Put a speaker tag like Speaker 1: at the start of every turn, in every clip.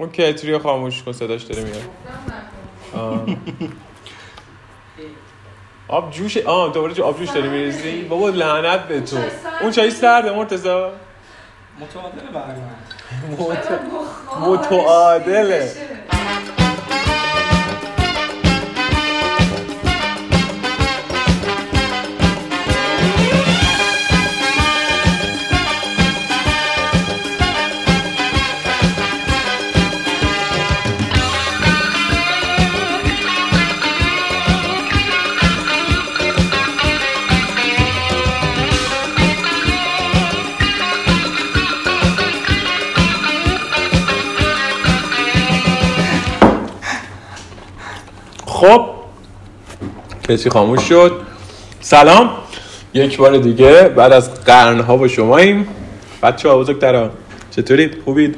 Speaker 1: اون کتری خاموش کن صداش داره میاد. آب جوش آه دوباره جو آب جوش داری میریزی؟ بابا لعنت به تو. اون چای سرده مرتضا
Speaker 2: متعادل برای من
Speaker 1: متعادله. خب کسی خاموش شد. سلام. یک بار دیگه بعد از قرنها با شماییم. بچه ها بزرگترا چطورید؟ خوبید؟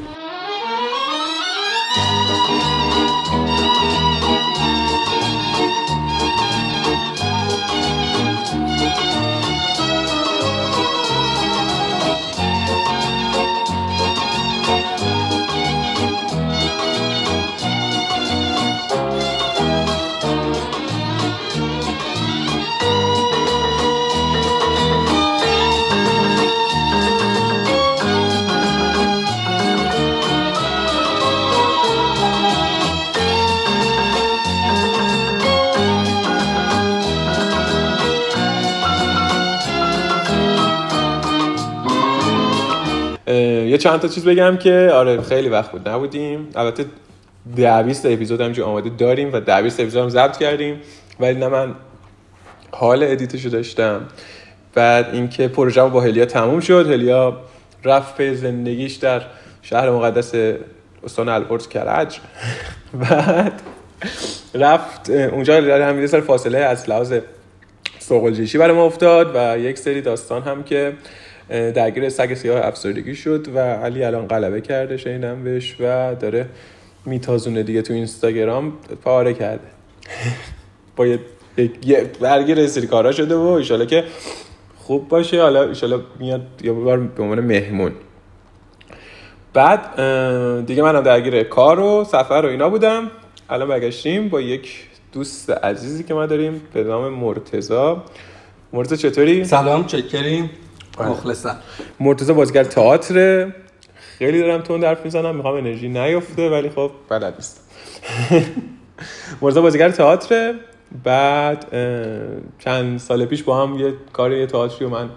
Speaker 1: یه چند تا چیز بگم که آره خیلی وقت بود نبودیم. البته ده 20 اپیزود همینجور آماده داریم و ده 20 اپیزود هم ضبط کردیم. ولی نه من حال ادیتشو داشتم. بعد اینکه پروژه با هلیا تموم شد هلیا رفت به زندگیش در شهر مقدس استان البرز کرج. بعد رفت اونجا در همین سر فاصله از لحاظ سوقلجیشی برای ما افتاد و یک سری داستان هم که درگیر سگ سیاه افسردگی شد و علی الان غلبه کرده شنیدم بهش و داره میتازونه دیگه تو اینستاگرام. پاره کرده. با یه, یه سری کارا شده و ایشالا که خوب باشه. حالا ایشالا میاد یا بار به عنوان مهمون. بعد دیگه منم درگیر کار و سفر و اینا بودم. الان برگشتیم با یک دوست عزیزی که ما داریم به نام مرتزا مرتزا چطوری؟
Speaker 2: سلام چکریم. مخلصم
Speaker 1: مرتزا بازیگر تئاتر خیلی دارم تون حرف می‌زنم می‌خوام انرژی نیفته ولی خب بلد نیستم. مرتزا بازیگر تئاتر بعد چند سال پیش با هم یه کار یه تئاتری من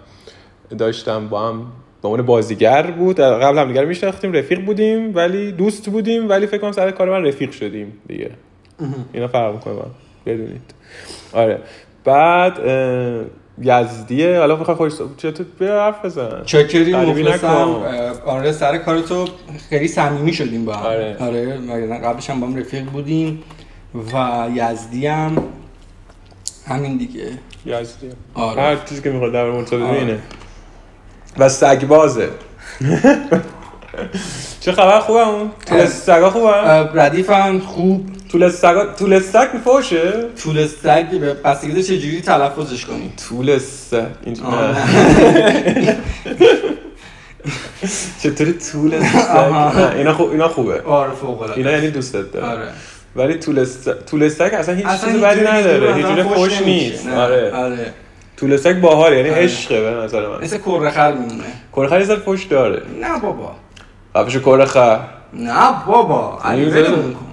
Speaker 1: داشتم با هم به عنوان بازیگر بود. قبل هم دیگر رو میشناختیم رفیق بودیم ولی دوست بودیم ولی فکر کنم سر کار من رفیق شدیم دیگه. اینا فرق می‌کنه. بدونید. آره. بعد یزدیه. حالا می‌خوای خوش چطور بیا حرف بزن. غریبی
Speaker 2: مخلصم. آره سر کار تو خیلی صمیمی شدیم با هم.
Speaker 1: آره.
Speaker 2: آره قبلش هم با هم رفیق بودیم و یزدی هم همین دیگه.
Speaker 1: یزدیه
Speaker 2: آره.
Speaker 1: هر چیزی که می‌خواد در مرتضی
Speaker 2: آره.
Speaker 1: اینه و سگ بازه چه خبر خوبه اون؟ سگا خوبه؟
Speaker 2: ردیف هم خوب.
Speaker 1: طول سگا طول سگ فوشه؟
Speaker 2: طول سگ به بستگی چجوری تلفظش کنی؟
Speaker 1: طول سگ. نه. چطوری طول سگ؟ اینا خوب اینا خوبه.
Speaker 2: آره فوق العاده
Speaker 1: اینا یعنی دوستت داره
Speaker 2: آره.
Speaker 1: ولی طول سگ طول سگ اصلا هیچ چیز بدی نداره. هیچ جوری خوش. نیست. آره.
Speaker 2: آره.
Speaker 1: طول سگ باحال یعنی
Speaker 2: آره.
Speaker 1: عشقه به نظر من.
Speaker 2: مثل کره خر میمونه.
Speaker 1: کره خر فوش داره.
Speaker 2: نه بابا.
Speaker 1: قفش کره خر.
Speaker 2: نه بابا علی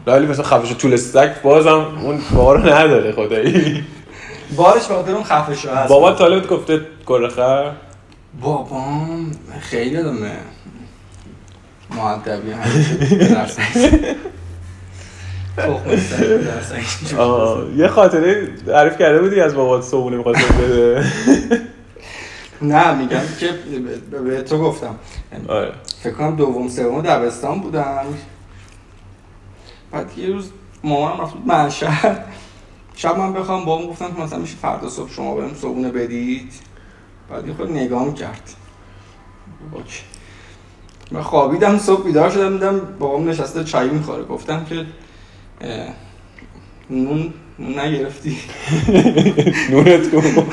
Speaker 1: ولی مثلا خفش طول سگ بازم اون بار رو نداره خدایی.
Speaker 2: بارش به خاطر اون خفش هست.
Speaker 1: بابا طالبت گفته کره خر.
Speaker 2: بابام خیلی آدمه. معدبی
Speaker 1: یه خاطره تعریف کرده بودی از بابات صبونه می‌خواست بده.
Speaker 2: نه میگم که به- به تو گفتم.
Speaker 1: آره.
Speaker 2: فکر کنم دوم سوم دبستان بودم بعد یه روز مامانم رفت بود منشهر شب من بخوام بابام گفتم که مثلا میشه فردا صبح شما بهم صبحونه بدید. بعد یه خود نگاه می‌کرد. اوکی. من خوابیدم صبح بیدار شدم دیدم بابام نشسته چای می‌خوره. گفتم که نون نون نگرفتی.
Speaker 1: نونت کن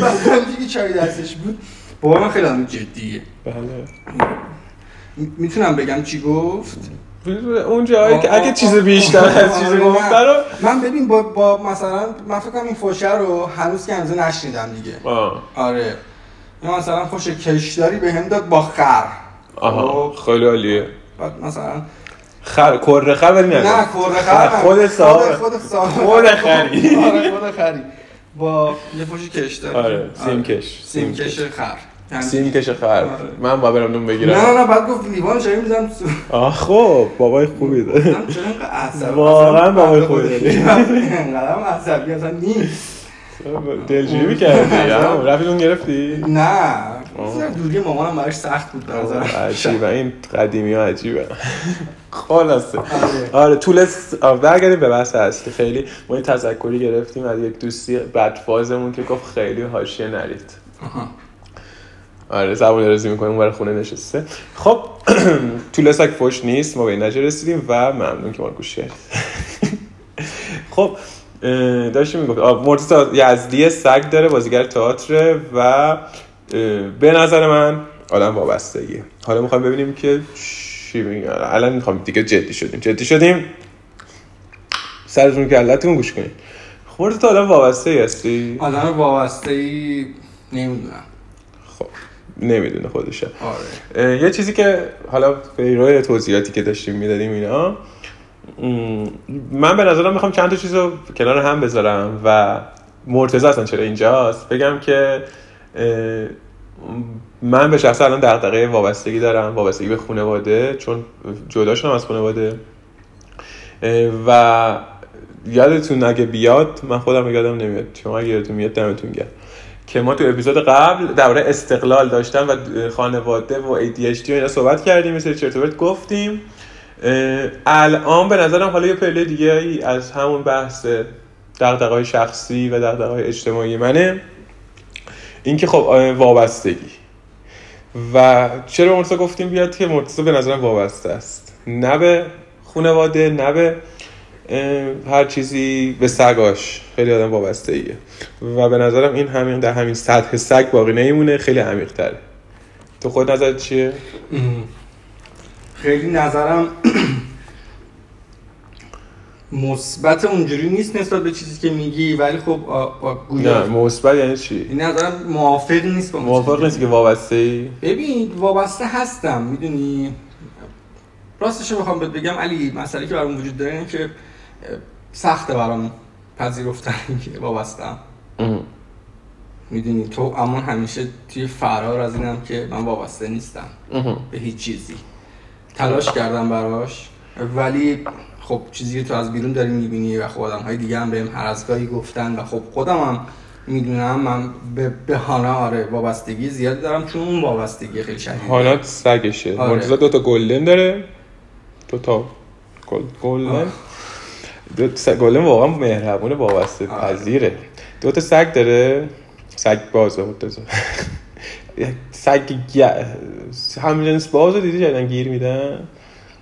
Speaker 2: بعد چای دستش بود. بابام خیلی آدم جدیه.
Speaker 1: بله.
Speaker 2: می‌تونم بگم چی گفت؟
Speaker 1: اون جایی که اگه چیز بیشتر از چیز
Speaker 2: آره،.
Speaker 1: رو
Speaker 2: من ببین با, با مثلا من فکر کنم این فوشه رو هنوز که هنوز نشنیدم دیگه.
Speaker 1: آه.
Speaker 2: آره. یا مثلا فوش کشداری به هم داد با خر.
Speaker 1: آها
Speaker 2: خب،
Speaker 1: خیلی عالیه.
Speaker 2: بعد مثلا
Speaker 1: خر کره خر ولی
Speaker 2: نه. کره خر.
Speaker 1: خود صاحب
Speaker 2: خود صاحب
Speaker 1: خود خری.
Speaker 2: آره خود خری. با یه فوش کشداری.
Speaker 1: آره سیمکش
Speaker 2: سیمکش خر. یعنی-
Speaker 1: سیمکش خر
Speaker 2: آره.
Speaker 1: من با برم نون
Speaker 2: نه
Speaker 1: بگیرم.
Speaker 2: نه نه بعد گفت لیوان چایی می‌زنم تو
Speaker 1: آه خب بابای خوبی
Speaker 2: عصبی
Speaker 1: واقعا بابای خوبی داری.
Speaker 2: اینقدر هم عصبی اصلا نیست.
Speaker 1: دلجویی کردی هم رفتی اون گرفتی؟
Speaker 2: نه. دوری مامانم براش سخت بود به.
Speaker 1: عجیبه. این قدیمی ها عجیبه. خلاصه.
Speaker 2: آره.
Speaker 1: آره طول آه، برگردیم به بحث اصلی. خیلی ما یه تذکری گرفتیم از یک دوستی بدفازمون که گفت خیلی حاشیه نرید.
Speaker 2: آها.
Speaker 1: آره زبون درازی می‌کنیم برای خونه نشسته. خب طول سگ فوش نیست ما به این رسیدیم و ممنون که ما رو گوش خب داشتیم می‌گفت مرتضی یزدی سگ داره بازیگر تئاتر و به نظر من آدم وابستگیه. حالا می‌خوایم ببینیم که چی میگن الان می‌خوایم دیگه جدی شدیم. جدی شدیم. سرتون علتون گوش کنید. خب مرتضی آدم وابسته هستی؟
Speaker 2: آدم وابسته ای نمی‌دونم.
Speaker 1: نمی‌دونه خودشه.
Speaker 2: آره.
Speaker 1: یه چیزی که حالا روی توضیحاتی که داشتیم می‌دادیم اینا من به نظرم می‌خوام چند تا چیز رو کنار هم بذارم و مرتضی اصلا چرا اینجاست؟ بگم که من به شخص الان دغدغه وابستگی دارم وابستگی به خانواده چون جدا شدم از خانواده. و یادتون اگه بیاد من خودم یادم نمیاد. شما اگه یادتون میاد دمتون گرم. که ما تو اپیزود قبل درباره استقلال داشتن و خانواده و ADHD و اینا صحبت کردیم مثل چرت و پرت گفتیم. الان به نظرم حالا یه پله دیگه ای از همون بحث دغدغه‌های شخصی و دغدغه‌های اجتماعی منه. اینکه خب اه، وابستگی. و چرا مرتضی گفتیم بیاد؟ که مرتضی به نظرم وابسته است. نه به خانواده نه به هر چیزی به سگاش. خیلی آدم وابسته ایه و به نظرم این همین در همین سطح سگ باقی نمیمونه خیلی عمیق تره تو خود نظرت چیه؟
Speaker 2: خیلی نظرم مثبت اونجوری نیست نسبت به چیزی که میگی ولی خب
Speaker 1: نه
Speaker 2: گویا.
Speaker 1: مثبت یعنی چی؟
Speaker 2: این نظرم موافق نیست با
Speaker 1: موافق نیستی که وابسته ای؟
Speaker 2: ببین وابسته هستم می‌دونی؟ راستش رو بخوام بهت بگم علی مسئله که برام وجود داره اینه که سخته برام پذیرفتن که وابستم. می‌دونی تو اما همیشه توی فرار از اینم که من وابسته نیستم. به هیچ چیزی. تلاش کردم براش. ولی خب چیزی که تو از بیرون داری می‌بینی و خب آدم های دیگه هم بهم هر از گاهی گفتن و خب خودم هم می‌دونم من به, به هانا آره وابستگی زیاد دارم چون اون وابستگی خیلی شدیده
Speaker 1: هانات سگشه.
Speaker 2: آره.
Speaker 1: مرتضی دو تا گلدن داره. دو تا گل گلدن.
Speaker 2: آه.
Speaker 1: دو تا سگ- گلدن واقعا مهربون وابسته
Speaker 2: آره.
Speaker 1: پذیره. دو تا سگ داره. سگ باز سگ همجنس باز رو دیدی جدن گیر میدن؟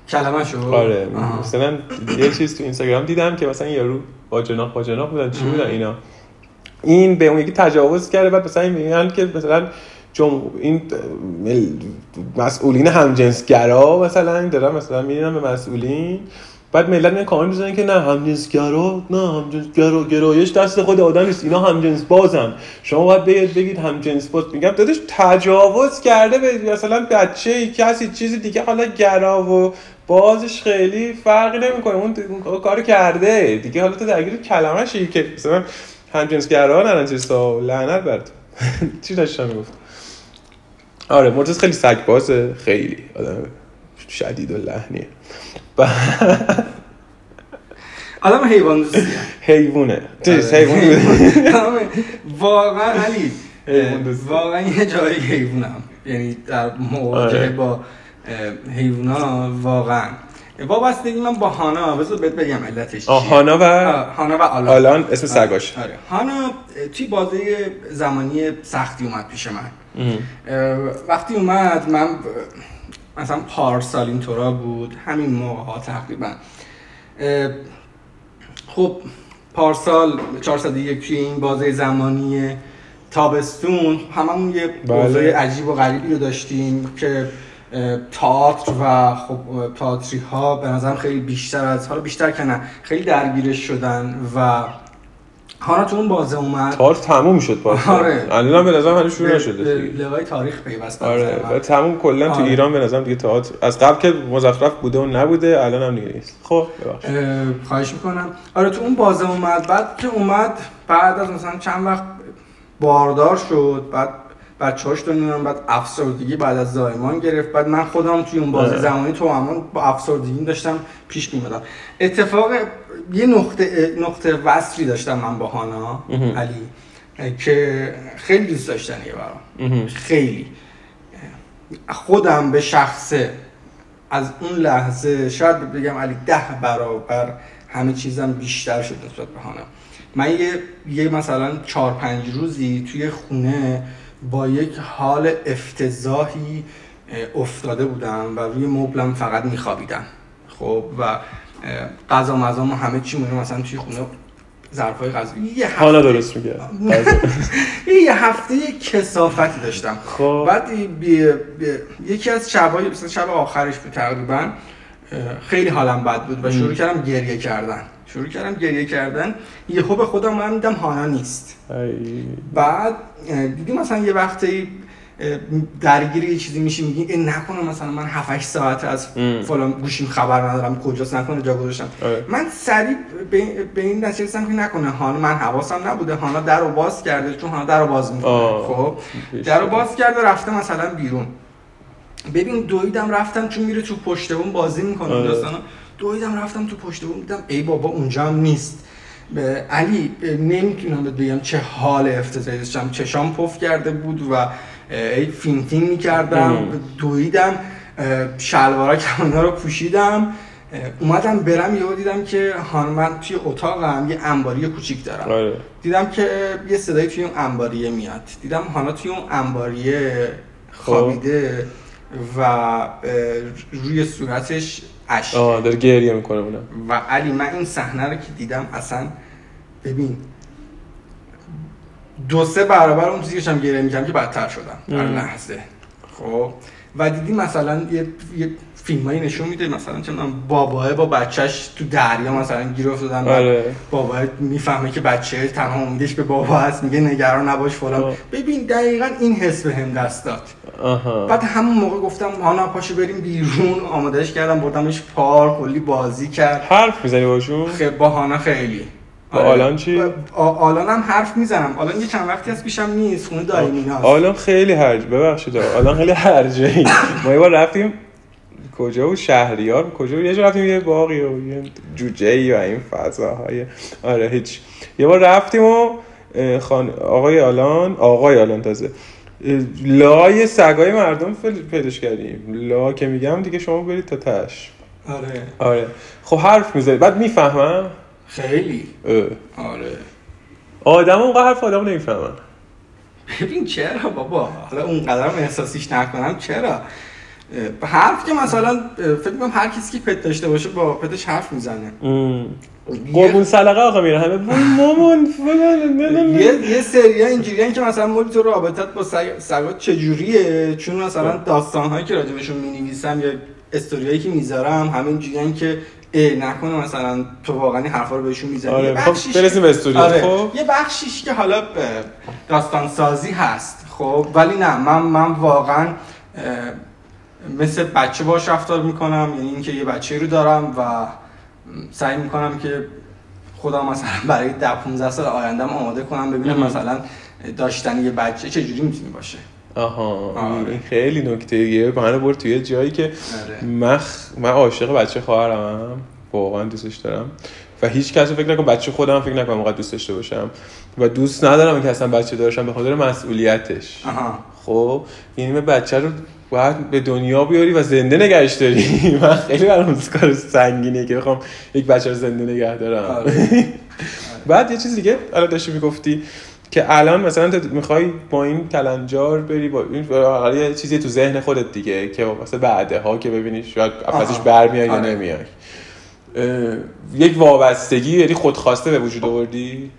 Speaker 2: کلمه شو
Speaker 1: آره. مثلا یه چیز تو اینستاگرام دیدم که مثلا یارو با جناق با جناق بودن. چی بودن اینا؟ این به اون یکی تجاوز کرده. بعد مثلا این میگن که مثلا جم... این. مسئولین همجنسگرا مثلا دارن مثلا میرن به مسئولین. بعد ملت میان کامنت می‌زنن که نه همجنسگرا نه همجنسگرا گرایش دست خود آدم نیست. اینا همجنس بازن. شما باید بگید بگید همجنس باز. میگم دادش تجاوز کرده به مثلا بچه کسی چیزی دیگه حالا گرا و بازش خیلی فرقی نمی‌کنه. اون اون کارو کرده. دیگه حالا تو درگیر کلمه شی که مثلا همجنسگرا نرن چیزا لعنت بر تو. چی داشتم می‌گفت؟ آره مرتضی خیلی سگ بازه خیلی. آدم شدید و لحنیه.
Speaker 2: آدم حیوان دوستیه
Speaker 1: حیوونه چیز
Speaker 2: آره.
Speaker 1: حیوان.
Speaker 2: واقعا علی. واقعا یه جای حیوانم یعنی در مواجهه
Speaker 1: آره.
Speaker 2: با حیونا واقعا وابستگی من با هانا بذار بهت بگم علتش چیه.
Speaker 1: هانا و
Speaker 2: هانا و آلان
Speaker 1: آلان اسم سگاش
Speaker 2: آره هانا اه، توی بازه زمانی سختی اومد پیش من وقتی اومد من مثلا پارسال اینطورا بود همین موقع ها تقریبا خب پارسال 401 توی این بازه زمانی تابستون هممون یه
Speaker 1: بله.
Speaker 2: بازه عجیب و غریبی رو داشتیم که تئاتر و خب تئاتری ها به نظرم خیلی بیشتر از حالا بیشتر که نه خیلی درگیرش شدن و هانا تو اون بازه اومد
Speaker 1: تار تموم شد باز
Speaker 2: آره.
Speaker 1: الان به نظرم هنوز شروع نشده.
Speaker 2: لقای تاریخ پیوست به
Speaker 1: آره. و تموم کلا تو
Speaker 2: آره.
Speaker 1: ایران به نظرم دیگه تئاتر از قبل که مزخرف بوده و نبوده الان هم دیگه نیست خب
Speaker 2: خواهش می‌کنم آره تو اون بازه اومد بعد که اومد بعد از مثلا چند وقت باردار شد بعد بچه‌هاش دونم بعد افسردگی بعد از زایمان گرفت بعد من خودم توی اون بازه
Speaker 1: آره.
Speaker 2: زمانی تو همون با افسردگی داشتم پیش میمدم اتفاق یه نقطه نقطه وصلی داشتم من با هانا. علی که خیلی دوست داشتنیه برام. خیلی خودم به شخصه از اون لحظه شاید بگم علی ده برابر همه چیزم بیشتر شد نسبت به هانا من یه, یه مثلا چهار پنج روزی توی خونه با یک حال افتضاحی افتاده بودم و روی مبلم فقط میخوابیدم. خب و غذا مزام و همه چی مونه مثلا توی خونه ظرفای غذا. یه هفته
Speaker 1: حالا درست میگه.
Speaker 2: یه هفته کسافتی داشتم.
Speaker 1: خب.
Speaker 2: بعد یکی از شبای مثلا شب آخرش بود تقریبا خیلی حالم بد بود و شروع. کردم گریه کردن. شروع کردم گریه کردن یهو به خودم من دیدم هانا نیست
Speaker 1: ای.
Speaker 2: بعد دیدی مثلا یه وقتی درگیر یه چیزی میشی میگی این نکنه مثلا من 7 8 ساعت از. فلان گوشیم خبر ندارم کجاست نکنه جا گذاشتم. من سریع به, این نتیجه رسیدم که نکنه هانا من حواسم نبوده هانا در رو باز کرده چون هانا در رو باز می‌کنه. خب در رو باز کرده رفته مثلا بیرون ببین دویدم رفتم چون میره تو پشت بازی می‌کنه
Speaker 1: آره.
Speaker 2: داستانا دویدم رفتم تو پشت بوم دیدم ای بابا اونجا هم نیست. به علی نمی‌تونم بهت بگم چه حال افتضاحی داشتم چشام پف کرده بود و ای فین فین می‌کردم. دویدم شلوارا کمانا رو پوشیدم. اومدم برم یهو دیدم که هان من توی اتاقم یه انباری کوچیک دارم.
Speaker 1: آره.
Speaker 2: دیدم که یه صدایی توی اون انباریه میاد. دیدم هانا توی اون انباریه خوابیده و روی صورتش اشک
Speaker 1: آه داره گریه می‌کنه اونم.
Speaker 2: و علی من این صحنه رو که دیدم اصلا ببین دو سه برابر اون چیزی داشتم گریه می‌کردم که بدتر شدم در. لحظه. خب؟ و دیدی مثلا یه, یه فیلمایی نشون میده مثلا چه می‌دونم باباه با بچهش تو دریا مثلا گیر افتادن
Speaker 1: آره.
Speaker 2: بابا می‌فهمه که بچه تنها امیدش به بابا هست میگه نگران نباش فلان.
Speaker 1: آه.
Speaker 2: ببین دقیقا این حس به هم دست داد.
Speaker 1: آها.
Speaker 2: بعد همون موقع گفتم هانا پاشو بریم بیرون آمادهش کردم بردمش پارک کلی بازی کرد.
Speaker 1: حرف می‌زنی باشون؟
Speaker 2: خ- با هانا خیلی.
Speaker 1: با
Speaker 2: آره.
Speaker 1: آلان چی؟
Speaker 2: آلان هم حرف می‌زنم. آلان یه چند وقتی از پیشم نیست خونه دایم ایناست
Speaker 1: آلان خیلی هرج ببخشید آلان خیلی هرجه ما یه بار رفتیم کجا بود؟ شهریار؟ کجا بود؟ یه جا رفتیم یه باقی و یه جوجه ای و این فضاهای. آره هیچ. یه بار رفتیم و اه، خان... آقای آلان آقای آلان تازه. اه، لای سگای مردم پیداش کردیم. لا که میگم دیگه شما برید تا تش.
Speaker 2: آره.
Speaker 1: آره. خب حرف می‌زنی. بعد می‌فهمم؟
Speaker 2: خیلی. آره.
Speaker 1: آدم اونقدر حرف آدم نمی‌فهمن.
Speaker 2: ببین چرا بابا؟ حالا اونقدرم احساسیش نکنم چرا؟ اه، حرف که مثلا فکر می‌کنم هر کسی که پت داشته باشه با پتش حرف می‌زنه.
Speaker 1: قربون سلقه آقا میره. همه مامان.
Speaker 2: یه یه سری اینجوریان که مثلا مولی تو رابطت با سگ- سگات چجوریه؟ چون مثلا داستانهایی که راجبشون می‌نویسم یا استوریایی که می‌ذارم همین جوریان که ای نکنه مثلا تو واقعا این حرفا رو بهشون می‌زنی.
Speaker 1: آره خب
Speaker 2: بخشیش
Speaker 1: برسیم به استوری
Speaker 2: آره
Speaker 1: خب.
Speaker 2: یه بخشیش که حالا داستان سازی هست خب ولی نه من من واقعا مثل بچه باش رفتار می‌کنم یعنی اینکه یه بچه رو دارم و سعی می‌کنم که خودم مثلا برای ده 15 سال آیندهم آماده کنم ببینم. مثلا داشتن یه بچه چجوری می‌تونی باشه.
Speaker 1: آها
Speaker 2: آره.
Speaker 1: این خیلی نکته ایه. بهانه برد توی یه جایی که
Speaker 2: آره.
Speaker 1: من خ- من عاشق بچه خواهرم. واقعا دوستش دارم. و هیچ کس فکر نکنم بچه خودم فکر نکنم اونقدر دوست داشته باشم. و دوست ندارم که اصلا بچه داشتم به خاطر مسئولیتش.
Speaker 2: آها.
Speaker 1: خب؟ یعنی من بچه رو باید به دنیا بیاری و زنده نگهش داری من خیلی برام کار سنگینه که بخوام یک بچه رو زنده نگه دارم
Speaker 2: آره.
Speaker 1: بعد یه چیز دیگه الان داشتی می‌گفتی که الان مثلا تو می‌خوای با این کلنجار بری با این یه چیزی تو ذهن خودت دیگه که واسه بعده ها که ببینی شاید
Speaker 2: آها.
Speaker 1: برمیای یا
Speaker 2: آره.
Speaker 1: نمیای یک وابستگی یعنی خودخواسته به وجود آوردی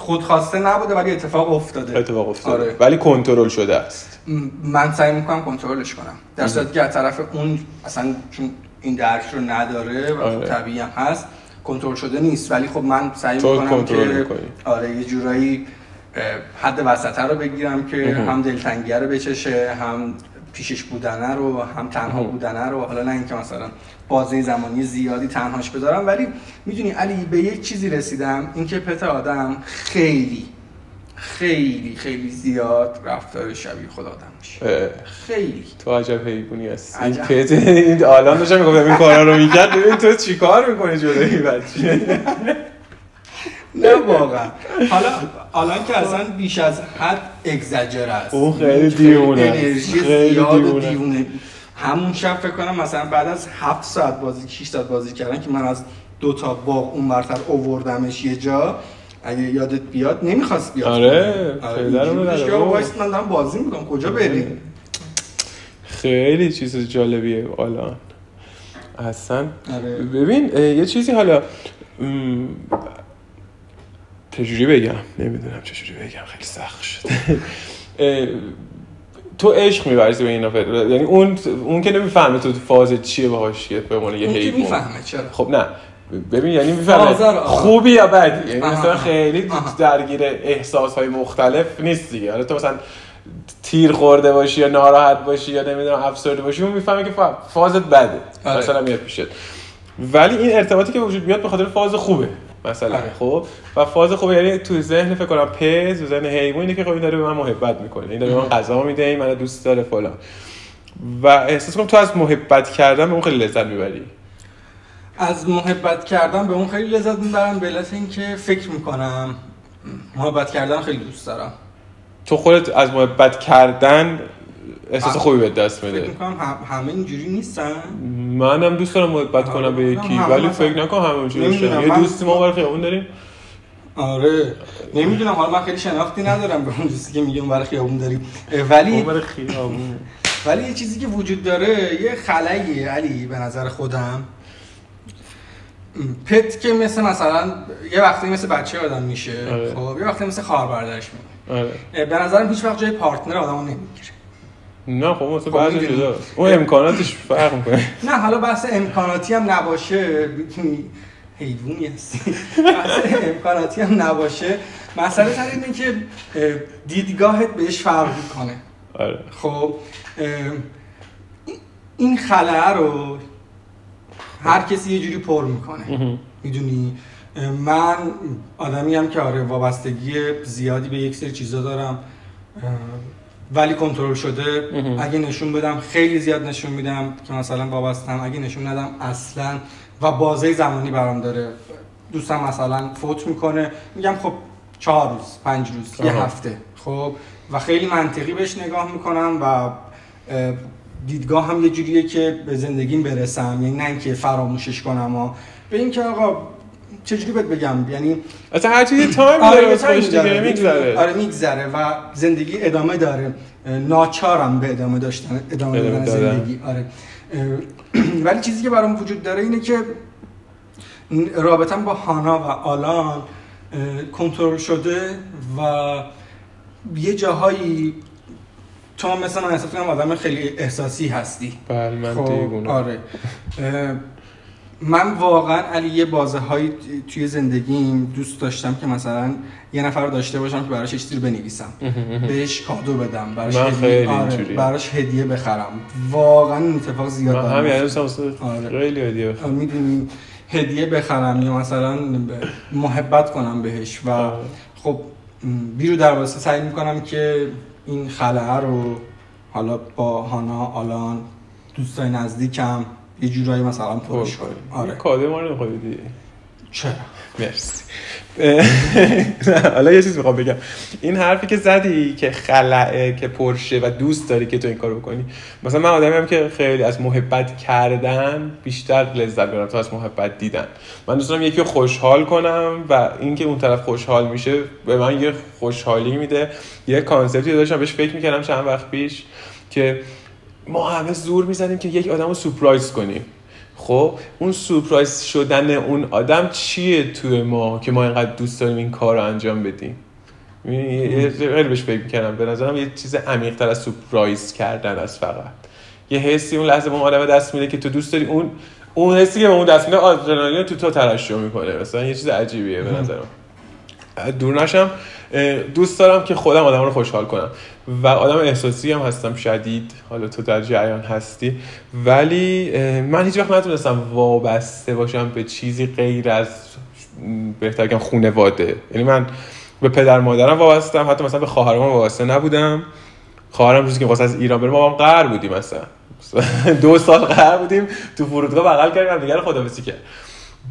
Speaker 2: خودخواسته نبوده ولی اتفاق افتاده.
Speaker 1: اتفاق افتاده.
Speaker 2: آره.
Speaker 1: ولی کنترل شده است.
Speaker 2: من سعی می‌کنم کنترلش کنم. در صورتی که از طرف اون اصلا چون این درک رو نداره و خب
Speaker 1: آره.
Speaker 2: طبیعی هم هست کنترل شده نیست. ولی خب من سعی می‌کنم که
Speaker 1: می‌کنی.
Speaker 2: آره یه جورایی حد وسطه رو بگیرم که هم دلتنگیه رو بچشه هم پیشش بودنه رو هم تنها بودنه رو. حالا نه اینکه مثلا بازه زمانی زیادی تنهاش بذارم ولی می‌دونی علی به یک چیزی رسیدم اینکه پت آدم خیلی خیلی خیلی زیاد رفتار شبیه خود آدم میشه. خیلی.
Speaker 1: تو عجب حیوانی هستی. این
Speaker 2: عجب.
Speaker 1: پت این الان داشتم می‌گفتم این کارا رو می‌کرد ببین تو چیکار می‌کنی جلوی بچه؟
Speaker 2: نه واقعا حالا الان که اصلا بیش از حد اگزاجر است
Speaker 1: اون خیلی دیوونه است.
Speaker 2: انرژی
Speaker 1: خیلی
Speaker 2: زیاد و
Speaker 1: دیوونه.
Speaker 2: دیوونه همون شب فکر کنم مثلا بعد از هفت ساعت بازی 6 ساعت بازی کردن که من از دو تا باغ اون برتر اووردمش یه جا اگه یادت بیاد نمی‌خواست بیاد
Speaker 1: آره، رو.
Speaker 2: که آقا وایس من دارم بازی می‌کنم کجا بریم
Speaker 1: خیلی چیز جالبیه الان اصلا
Speaker 2: آره.
Speaker 1: ببین یه چیزی حالا چجوری بگم؟ نمی‌دونم چجوری بگم خیلی سخت شد. تو عشق می‌ورزی به اینا فکر- یعنی اون اون که نمی‌فهمه تو فاز چیه باهاش که به عنوان یه حیوان.
Speaker 2: می‌فهمه چرا؟
Speaker 1: خب نه. ببین یعنی می‌فهمه. خوبی یا بدی. یعنی مثلا. خیلی. درگیر احساس های مختلف نیست دیگه. حالا تو مثلا تیر خورده باشی یا ناراحت باشی یا نمی‌دونم افسرده باشی اون می‌فهمه که فا- فازت بده.
Speaker 2: آره.
Speaker 1: مثلا میاد پیشت. ولی این ارتباطی که وجود میاد به خاطر فاز خوبه. مثلا.
Speaker 2: آره.
Speaker 1: خب. و فاز خوبه یعنی تو ذهن فکر کنم پز تو ذهن حیوان اینه که خب این داره به من محبت می‌کنه. این داره به من غذا میده این منو دوست داره فلان. و احساس کنم تو از محبت کردن به اون خیلی لذت می‌بری.
Speaker 2: از محبت کردن به اون خیلی لذت می‌برم به علت اینکه فکر می‌کنم محبت کردن خیلی دوست دارم.
Speaker 1: تو خودت از محبت کردن احساس. خوبی به دست
Speaker 2: فکر
Speaker 1: میده
Speaker 2: می‌کنم همه اینجوری نیستن؟
Speaker 1: منم دوست دارم محبت
Speaker 2: آره،
Speaker 1: کنم به یکی
Speaker 2: هم
Speaker 1: ولی فکر نکنم همه اونجوری باشه
Speaker 2: نمی‌دونم،
Speaker 1: یه دوستی ما برای خیابون داریم.
Speaker 2: آره نمی‌دونم حالا من خیلی شناختی ندارم به اون دوستی که میگم برای خیابون داریم. ولی
Speaker 1: خیابون.
Speaker 2: ولی یه چیزی که وجود داره یه خلاییه علی به نظر خودم. پت که مثل مثلا یه وقتی مثل بچه آدم میشه
Speaker 1: آره.
Speaker 2: خب یه وقتی مثل خواهر برادرش میمونه.
Speaker 1: آره.
Speaker 2: به نظرم هیچ وقت جای پارتنر آدمو نمی‌گیره.
Speaker 1: نه خب مثلا
Speaker 2: خب
Speaker 1: بعضی. جدا اون امکاناتش فرق می‌کنه.
Speaker 2: نه حالا بحث امکاناتی هم نباشه. می‌تونی حیوانی هستی. بحث امکاناتی هم نباشه. مسئله سر اینه که اه، دیدگاهت بهش فرق می‌کنه.
Speaker 1: آره.
Speaker 2: خب این خلاه رو هر کسی یه جوری پر می‌کنه. می‌دونی؟ من آدمی هم که آره وابستگی زیادی به یک سری چیزا دارم. ولی کنترل شده. اگه نشون بدم خیلی زیاد نشون میدم که مثلا وابستم اگه نشون ندم اصلا و بازه زمانی برام داره. دوستم مثلا فوت می‌کنه. میگم خب چهار روز پنج روز یه. هفته. خب و خیلی منطقی بهش نگاه می‌کنم و اه، دیدگاه هم یه جوریه که به زندگیم برسم. یعنی نه اینکه فراموشش کنم و به اینکه آقا چجوری بهت بگم؟ یعنی
Speaker 1: اصلا هر چیزی تایم
Speaker 2: آره،
Speaker 1: داره. دیگه میگذره.
Speaker 2: آره میگذره و زندگی ادامه داره. ناچارم به ادامه داشتن ادامه دادن. زندگی. آره. ولی چیزی که برام وجود داره اینه که رابطم با هانا و آلان کنترل شده و یه جاهایی تو هم مثل من احساس کنم آدم خیلی احساسی هستی.
Speaker 1: بله من
Speaker 2: خب، آره. من واقعا علی یه بازه هایی توی زندگیم دوست داشتم که مثلا یه نفر رو داشته باشم که براش چیزی رو بنویسم بهش کادو بدم براش هدیه آره. براش هدیه بخرم واقعا این اتفاق زیاد
Speaker 1: من همین
Speaker 2: آره.
Speaker 1: خیلی هدیه بخرم.
Speaker 2: می‌دونی هدیه بخرم یا مثلا محبت کنم بهش و
Speaker 1: آره.
Speaker 2: خب بیرو در واسه سعی می‌کنم که این خلعه رو حالا با هانا آلان دوستای نزدیکم یه جورایی مثلا پرش کنیم آره.
Speaker 1: کادو ما رو بدی؟
Speaker 2: چرا؟
Speaker 1: مرسی. حالا یه چیز می‌خوام بگم. این حرفی که زدی که خلعه که پرشه و دوست داری که تو این کارو بکنی مثلا من آدمی هم که خیلی از محبت کردن بیشتر لذت می‌برم تا از محبت دیدن. من دوست دارم یکی رو خوشحال کنم و اینکه اون طرف خوشحال میشه به من یه خوشحالی میده. یه کانسپتی داشتم بهش فکر می‌کردم چند وقت پیش که ما همه زور می‌زنیم که یک آدم رو سورپرایز کنیم. خب اون سورپرایز شدن اون آدم چیه توی ما که ما اینقدر دوست داریم این کار رو انجام بدیم؟ خیلی بهش فکر می‌کردم. به نظرم یه چیز عمیق‌تر از سورپرایز کردن از فقط. یه حسی اون لحظه به اون آدم دست میده که تو دوست داری اون اون حسی که به اون دست میده آدرنالین تو تو ترشح می‌کنه. مثلا یه چیز عجیبیه به نظرم. دور نشم. دوست دارم که خودم آدم رو خوشحال کنم. و آدم احساسی هم هستم شدید. حالا تو در جریان هستی. ولی من هیچ وقت نتونستم وابسته باشم به چیزی غیر از بهتر بگم خونواده. یعنی من به پدر مادرم وابستم. حتی مثلا به خواهرام وابسته نبودم. خواهرم روزی که واسه از ایران بریم ما هم قهر بودیم مثلا دو سال قهر بودیم. تو فرودگاه بغل کردیم دیگه رو خدافظی کرد.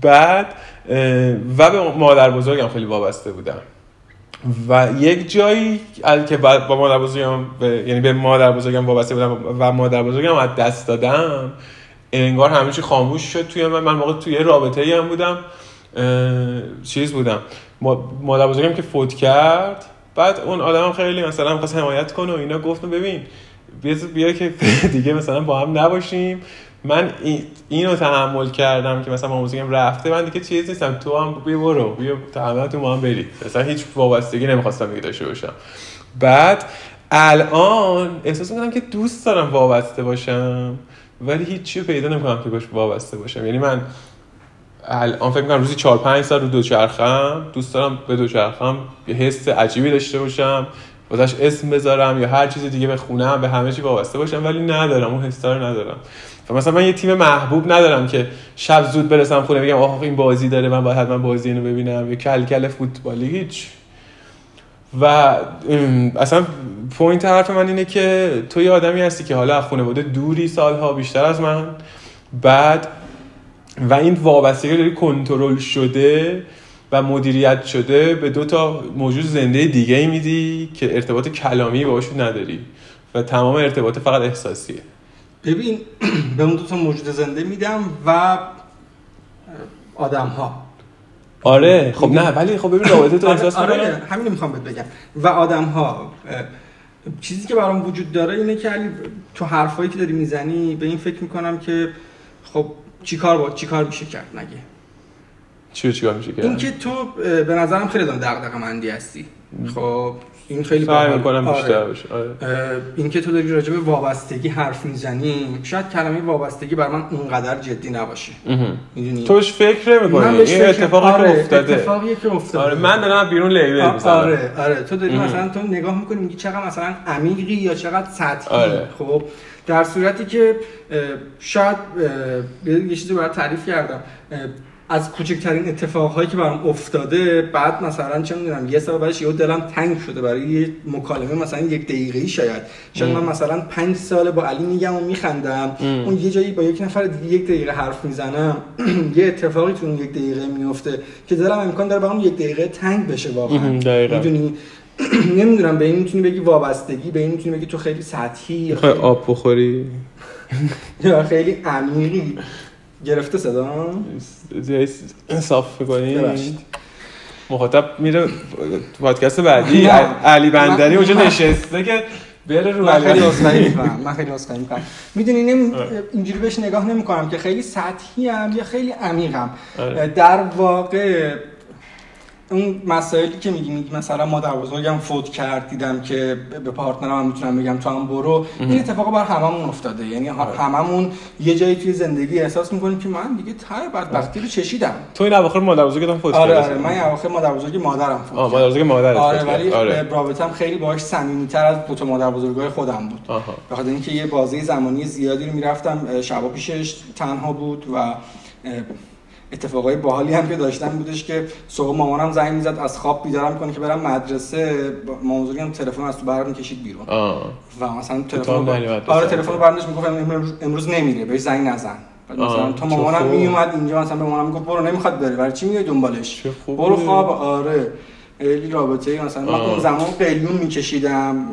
Speaker 1: بعد و به مادر بزرگم خیلی وابسته بودم. و یک جایی که با مادر بزرگم یعنی به مادر بزرگم وابسته بودم و مادر بزرگم از دست دادم انگار همه چی خاموش شد توی من. من موقع توی رابطه ای هم بودم. چیز بودم. مادر بزرگم که فوت کرد بعد اون آدم خیلی مثلا می‌خواست حمایت کنه و اینا گفت ببین بیا که دیگه مثلا با هم نباشیم. من اینو تحمل کردم که مثلا موزیکم رفته من دیگه چیزی نیستم. تو هم بیا برو بیا تحمل تو ما هم بری. مثلا هیچ وابستگی نمی‌خواستم دیگه داشته باشم. بعد الان احساس می‌کنم که دوست دارم وابسته باشم ولی هیچی پیدا نمی‌کنم که باش وابسته باشم. یعنی من الان فکر می‌کنم روزی 4 5 سال رو دوچرخم دوست دارم به دوچرخم یه حس عجیبی داشته باشم. واسش اسم بذارم یا هر چیز دیگه به خونم به همه چی وابسته باشم ولی ندارم اون حس رو ندارم. و مثلا من یه تیم محبوب ندارم که شب زود برسم خونه بگم آخ این بازی داره من باید حتما بازی اینو ببینم. یا کلکل فوتبالی هیچ. و اصلا point حرف من اینه که تو یه آدمی هستی که حالا خانواده دوری سالها بیشتر از من بعد و این وابستگی داری کنترل شده و مدیریت شده به دو تا موجود زنده دیگه ای میدی که ارتباط کلامی باشون نداری و تمام ارتباط فقط احساسیه.
Speaker 2: ببین به اون دو تا موجود زنده میدم و آدم ها
Speaker 1: آره خب نه ولی خب ببین رابطه تو احساس
Speaker 2: آره, آره همین می‌خوام بهت بگم. و آدم ها چیزی که برام وجود داره اینه که علی تو حرفایی که داری می‌زنی به این فکر می‌کنم که خب چیکار با چیکار میشه کرد نگه
Speaker 1: چی چیکار میشه کرد
Speaker 2: این که تو به نظرم خیلی دغدغه مندی هستی. خب این خیلی
Speaker 1: سعی می‌کنم آره. بیشتر بشه. آره.
Speaker 2: این که تو داری راجع به وابستگی حرف می‌زنی شاید کلمه وابستگی بر من اونقدر جدی نباشه.
Speaker 1: می‌دونی؟ توش فکر نمی‌کنی. این اتفاقی
Speaker 2: آره.
Speaker 1: که افتاده.
Speaker 2: اتفاقی که افتاده.
Speaker 1: آره من دارم بیرون لیبل می‌زنم.
Speaker 2: آره آره. تو داری مثلا تو نگاه می‌کنی میگی چقدر مثلا عمیقی یا چقدر سطحی.
Speaker 1: آره.
Speaker 2: خب در صورتی که شاید یه چیزی برای تعریف کردم. از کوچکترین اتفاقهایی که برام افتاده بعد مثلا چه می‌دونم یه سال بعدش یهو دلم تنگ شده برای یه مکالمه مثلا یک دقیقه‌ای شاید. شاید من مثلا پنج سال با علی میگم و میخندم. اون یه جایی با یک نفر دیگه یک دقیقه حرف می‌زنم یه اتفاقی تو اون یک دقیقه میفته که دلم امکان داره برام یک دقیقه تنگ بشه واقعا. می‌دونی؟ نمی‌دونم به این می‌تونی بگی وابستگی به این می‌تونی بگی تو خیلی سطحی.
Speaker 1: خیلی آب بخوری؟
Speaker 2: یا خیلی عمیقی. گرفته صدا؟
Speaker 1: انصاف می‌کنی؟ مخاطب میره پادکست بعدی علی بندری اونجا نشسته که بره رو
Speaker 2: من خیلی اسخای می‌کنم من خیلی اسخای می‌کنم. می‌دونی اینجوری بهش نگاه نمی‌کنم که خیلی سطحی ام یا خیلی عمیقم.
Speaker 1: آره.
Speaker 2: در واقع اون مسائلی که میگی میگی مثلا مادر بزرگم فوت کرد دیدم که به پارتنرم می‌تونم بگم تو هم برو. این اتفاق بر هممون افتاده. یعنی آره. هممون یه جایی توی زندگی احساس می‌کنیم که من دیگه تای بدبختی رو چشیدم.
Speaker 1: تو این اواخر مادر بزرگتم فوت
Speaker 2: آره آره من اواخر مادر بزرگ مادرم فوت
Speaker 1: آه مادر بزرگ مادرت
Speaker 2: آره ولی آره. رابطم خیلی باهاش صمیمیت‌تر از دو تا مادر بزرگای خودم بود. به خاطر اینکه یه بازه زمانی زیادی رو می‌رفتم شبا پیشش تنها بود و اتفاقای باحالی هم که داشتم بودش که صبح مامانم زنگ می‌زد از خواب بیدارم کنه که برم مدرسه مامان بزرگم تلفن از تو برام کشید بیرون. و مثلا تلفن آره تلفن برندش می‌گفت امروز, امروز نمیره بهش زنگ نزن. مثلا تا مامانم میومد اینجا مثلا به مامانم می‌گفت برو نمی‌خواد بره برای چی میای دنبالش؟ برو خواب آره. خیلی رابطه مثلا من اون زمان قلیون میکشیدم.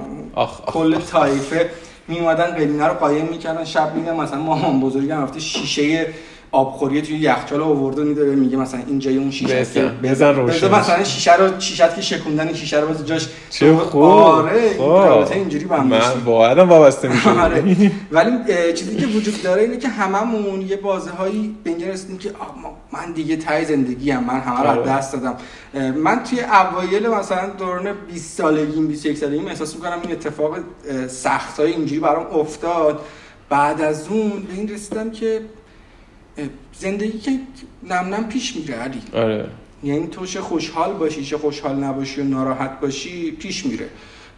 Speaker 2: کل تایفه می اومدن قلیونه رو قایم می‌کردن. شب میدن مثلا مامان بزرگم رفته شیشه آبخوری توی یخچال آورده میده میگه مثلا اینجای اون شیشه است
Speaker 1: بزن. بزن
Speaker 2: مثلا شیشه رو شیشت که شکوندن شیشه رو بس جاش.
Speaker 1: چه خوب.
Speaker 2: آره
Speaker 1: خب.
Speaker 2: رابطه اینجوری با هم
Speaker 1: من هم وابسته میشه
Speaker 2: آره. ولی چیزی که وجود داره اینه که هممون یه بازه هایی اینجا رسیدیم که من دیگه تای زندگی هم من همه رو
Speaker 1: آره.
Speaker 2: دست دادم. من توی اوایل مثلا دوران 20 سالگیم 21 سالگیم احساس می‌کنم این اتفاق سخت های اینجوری برام افتاد. بعد از اون به این رسیدم که زندگی که نم نم پیش میره علی.
Speaker 1: آره.
Speaker 2: یعنی تو چه خوشحال باشی چه خوشحال نباشی و ناراحت باشی پیش میره.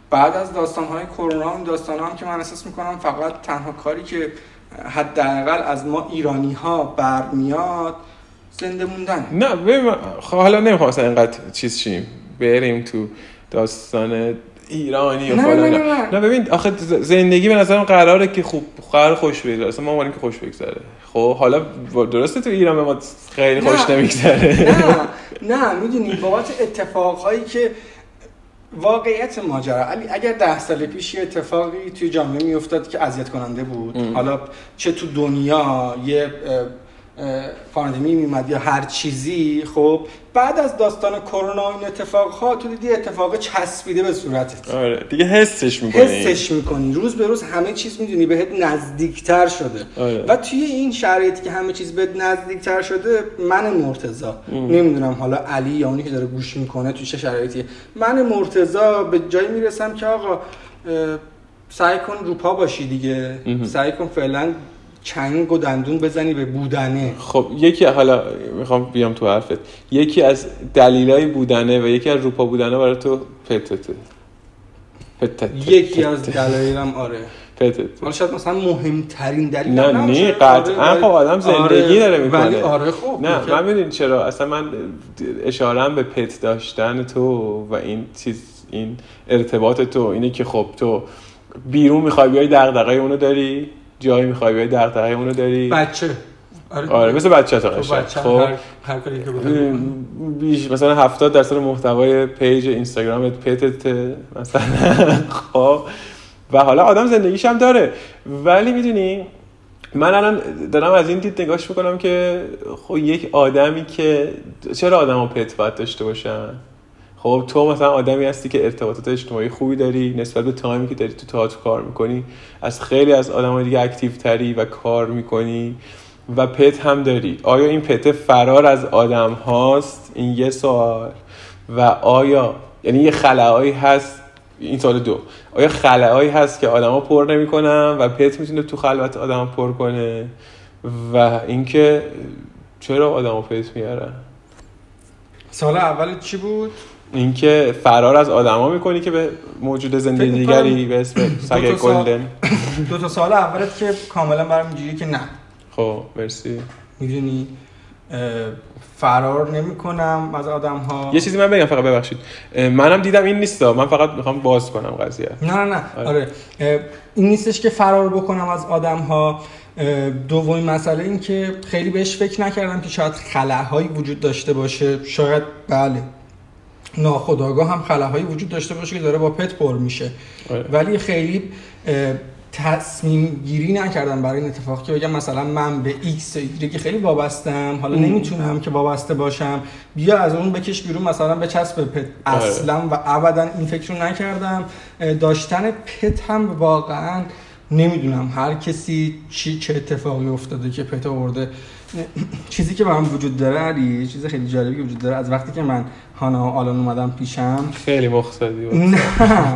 Speaker 2: بعد از داستانهای کرونا این داستان هم که من احساس می‌کنم فقط تنها کاری که حداقل از ما ایرانی ها برمیاد زنده موندن.
Speaker 1: نه ببین خب حالا نمی‌خوام اینقدر چیز شیم. بریم تو داستان ایرانی و
Speaker 2: نه،
Speaker 1: فلان
Speaker 2: نه،. نه، نه.
Speaker 1: نه ببین آخه زندگی به نظرم قراره که خوب قرار خوش بگذره اصلا ما که خوش بگذره خب حالا درسته تو ایران به ما خیلی. خوش نمیگذره
Speaker 2: نه نه می‌دونی بابت اتفاقهایی که واقعیت ماجرا علی اگر ده سال پیش یه اتفاقی توی جامعه میافتاد که اذیت کننده بود
Speaker 1: ام.
Speaker 2: حالا چه تو دنیا یه پاندمی میومد یا هر چیزی خب بعد از داستان کرونا این اتفاقها تو دیدی اتفاق چسبیده به صورتت.
Speaker 1: آره دیگه حسش می‌کنی.
Speaker 2: حسش می‌کنی. روز به روز همه چیز می‌دونی بهت نزدیکتر شده.
Speaker 1: آره.
Speaker 2: و توی این شرایطی که همه چیز بهت نزدیکتر شده من مرتضا
Speaker 1: ام.
Speaker 2: نمی‌دونم حالا علی یا اونی که داره گوش می‌کنه توی چه شرایطی من مرتضا به جایی می‌رسم که آقا سعی کن روپا باشی دیگه.
Speaker 1: ام.
Speaker 2: سعی کن فعلا چنگ و دندون بزنی به بودنه.
Speaker 1: خب یکی حالا می‌خوام بیام تو حرفت. یکی از دلیلای بودنه و یکی از روپا بودنه برای تو پتته پتت.
Speaker 2: یکی از دلایلم آره.
Speaker 1: پتت.
Speaker 2: حالا شاید مثلا مهمترین دلیل
Speaker 1: نه، نه،. قطعاً
Speaker 2: آره،
Speaker 1: خب آدم زندگی
Speaker 2: آره،
Speaker 1: داره می‌کنه.
Speaker 2: ولی آره خب
Speaker 1: نه. من می‌دونی چرا؟ اصلا من اشارم به پت داشتن تو و این چیز این ارتباط تو اینه که خب تو بیرون می‌خوای بیای دغدغه اونو داری؟ جایی می‌خوای بیای دغدغه اونو داری.
Speaker 2: بچه.
Speaker 1: آره. مثل بچه تا
Speaker 2: خب بچه
Speaker 1: خب.
Speaker 2: هر, هر کاری که
Speaker 1: بیش مثلا 70 درصد محتوای page اینستاگرامت pet ت مثلا. خب. و حالا آدم زندگیش هم داره. ولی می‌دونی من الان دارم از این دید نگاش می‌کنم که خب یک آدمی که چرا آدم ها pet باید داشته باشن؟ خب تو مثلا آدمی هستی که ارتباطات اجتماعی خوبی داری نسبت به time ی که داری تو تئاتر کار می‌کنی از خیلی از آدم دیگه اکتیو تری و کار می‌کنی و پت هم داری. آیا این پت فرار از آدم هاست؟ این یه سوال. و آیا یعنی یه خلاهایی هست این سال دو. آیا خلاهایی هست که آدما پر نمی‌کنن و پت می‌تونه تو خلوت آدم پر کنه؟ و اینکه چرا آدما پت میارن؟
Speaker 2: سال اول چی بود؟
Speaker 1: اینکه فرار از آدما می‌کنی که به موجود
Speaker 2: فکر
Speaker 1: دیگری به اسم سگ گلدن.
Speaker 2: دو تا سال اولت که کاملا برام اینجوریه که نه.
Speaker 1: خب مرسی.
Speaker 2: می‌دونی فرار نمی‌کنم از آدم ها
Speaker 1: یه چیزی من بگم فقط ببخشید. منم دیدم این نیستا. من فقط می‌خوام باز کنم قضیه.
Speaker 2: نه نه نه.
Speaker 1: آره.
Speaker 2: آره. این نیستش که فرار بکنم از آدم ها دومین مسئله این که خیلی بهش فکر نکردم که شاید خلاهایی وجود داشته باشه. شاید بله. ناخداگاه هم خلاهایی وجود داشته باشه که داره با pet پر میشه
Speaker 1: آره.
Speaker 2: ولی خیلی تصمیم گیری نکردم برای این اتفاق که بگم مثلا من به X که خیلی وابستم حالا
Speaker 1: ام.
Speaker 2: نمی‌تونم که وابسته باشم بیا از اون بکش بیرون مثلا به چسب pet
Speaker 1: آره.
Speaker 2: اصلا و ابدا این فکر رو نکردم داشتن pet هم واقعا نمی‌دونم هر کسی چی چه اتفاقی افتاده که pet آورده چیزی که برام وجود داره علی چیز خیلی جالبی که وجود داره. از وقتی که من هانا و آلان اومدم پیشم.
Speaker 1: خیلی مقصدی بود.
Speaker 2: نه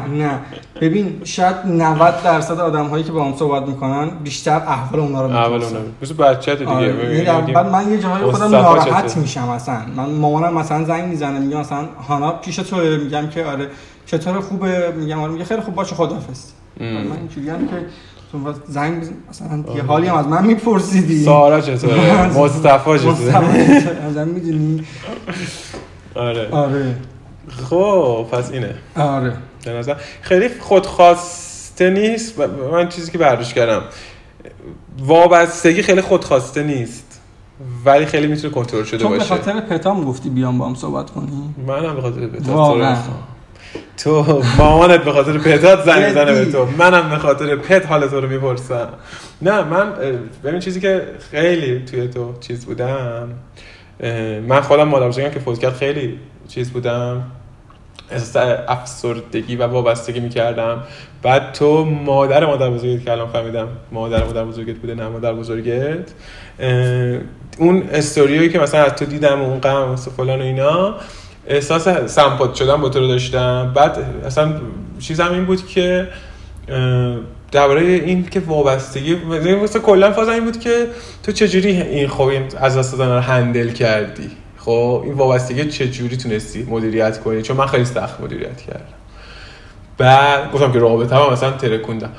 Speaker 2: نه. ببین شاید 90 درصد آدم هایی که با هم صحبت می‌کنن بیشتر احوال اونا رو
Speaker 1: اونم مثل بچه دیگه
Speaker 2: آره.
Speaker 1: ببین،
Speaker 2: یعنی بعد من یه جاهای خودم ناراحت؟ میشم اصلا. من مامانم مثلا زنگ می‌زنه میگه مثلا هانا پیش توه میگم که آره چطور خوبه؟ میگم آره میگه خیلی خوب باشه خدافظ. من اینجوری هم که تو زنگ بزن. مثلا یه حالی هم از من میپرسیدی.
Speaker 1: سارا چطوره؟ مصطفی چطوره؟
Speaker 2: ازم می‌دونی؟
Speaker 1: آره.
Speaker 2: آره.
Speaker 1: خب پس اینه.
Speaker 2: آره.
Speaker 1: به نظر خیلی خودخواسته نیست. من چیزی که برداشت کردم. وابستگی خیلی خودخواسته نیست. ولی خیلی می‌تونه کنترل شده
Speaker 2: تو به
Speaker 1: باشه.
Speaker 2: خاطر پتام گفتی بیام با هم صحبت کنی؟
Speaker 1: من هم به خاطر
Speaker 2: واقعا.
Speaker 1: تو مامانت به خاطر پتات زنگ می‌زنه به؟ تو. منم به خاطر پت حال تو رو می‌پرسم. نه من ببین چیزی که خیلی توی تو چیز بودم من خودم مادر بزرگم که فوت کرد خیلی چیز بودم. احساس افسردگی و وابستگی می‌کردم. بعد تو مادر مادر بزرگت که الان فهمیدم مادر مادر بزرگت بوده نه مادر بزرگت. اون استوریایی که مثلا از تو دیدم و اون غم و فلان و اینا احساس سمپات شدن با تو رو داشتم. بعد اصلا چیزم این بود که درباره این که وابستگی مثلا کلا فازم این بود که تو چجوری این خب از دست دادن رو هندل کردی؟ خب این وابستگی چجوری تونستی مدیریت کنی؟ چون من خیلی سخت مدیریت کردم. بعد گفتم که رابطه هم مثلا ترکوندم.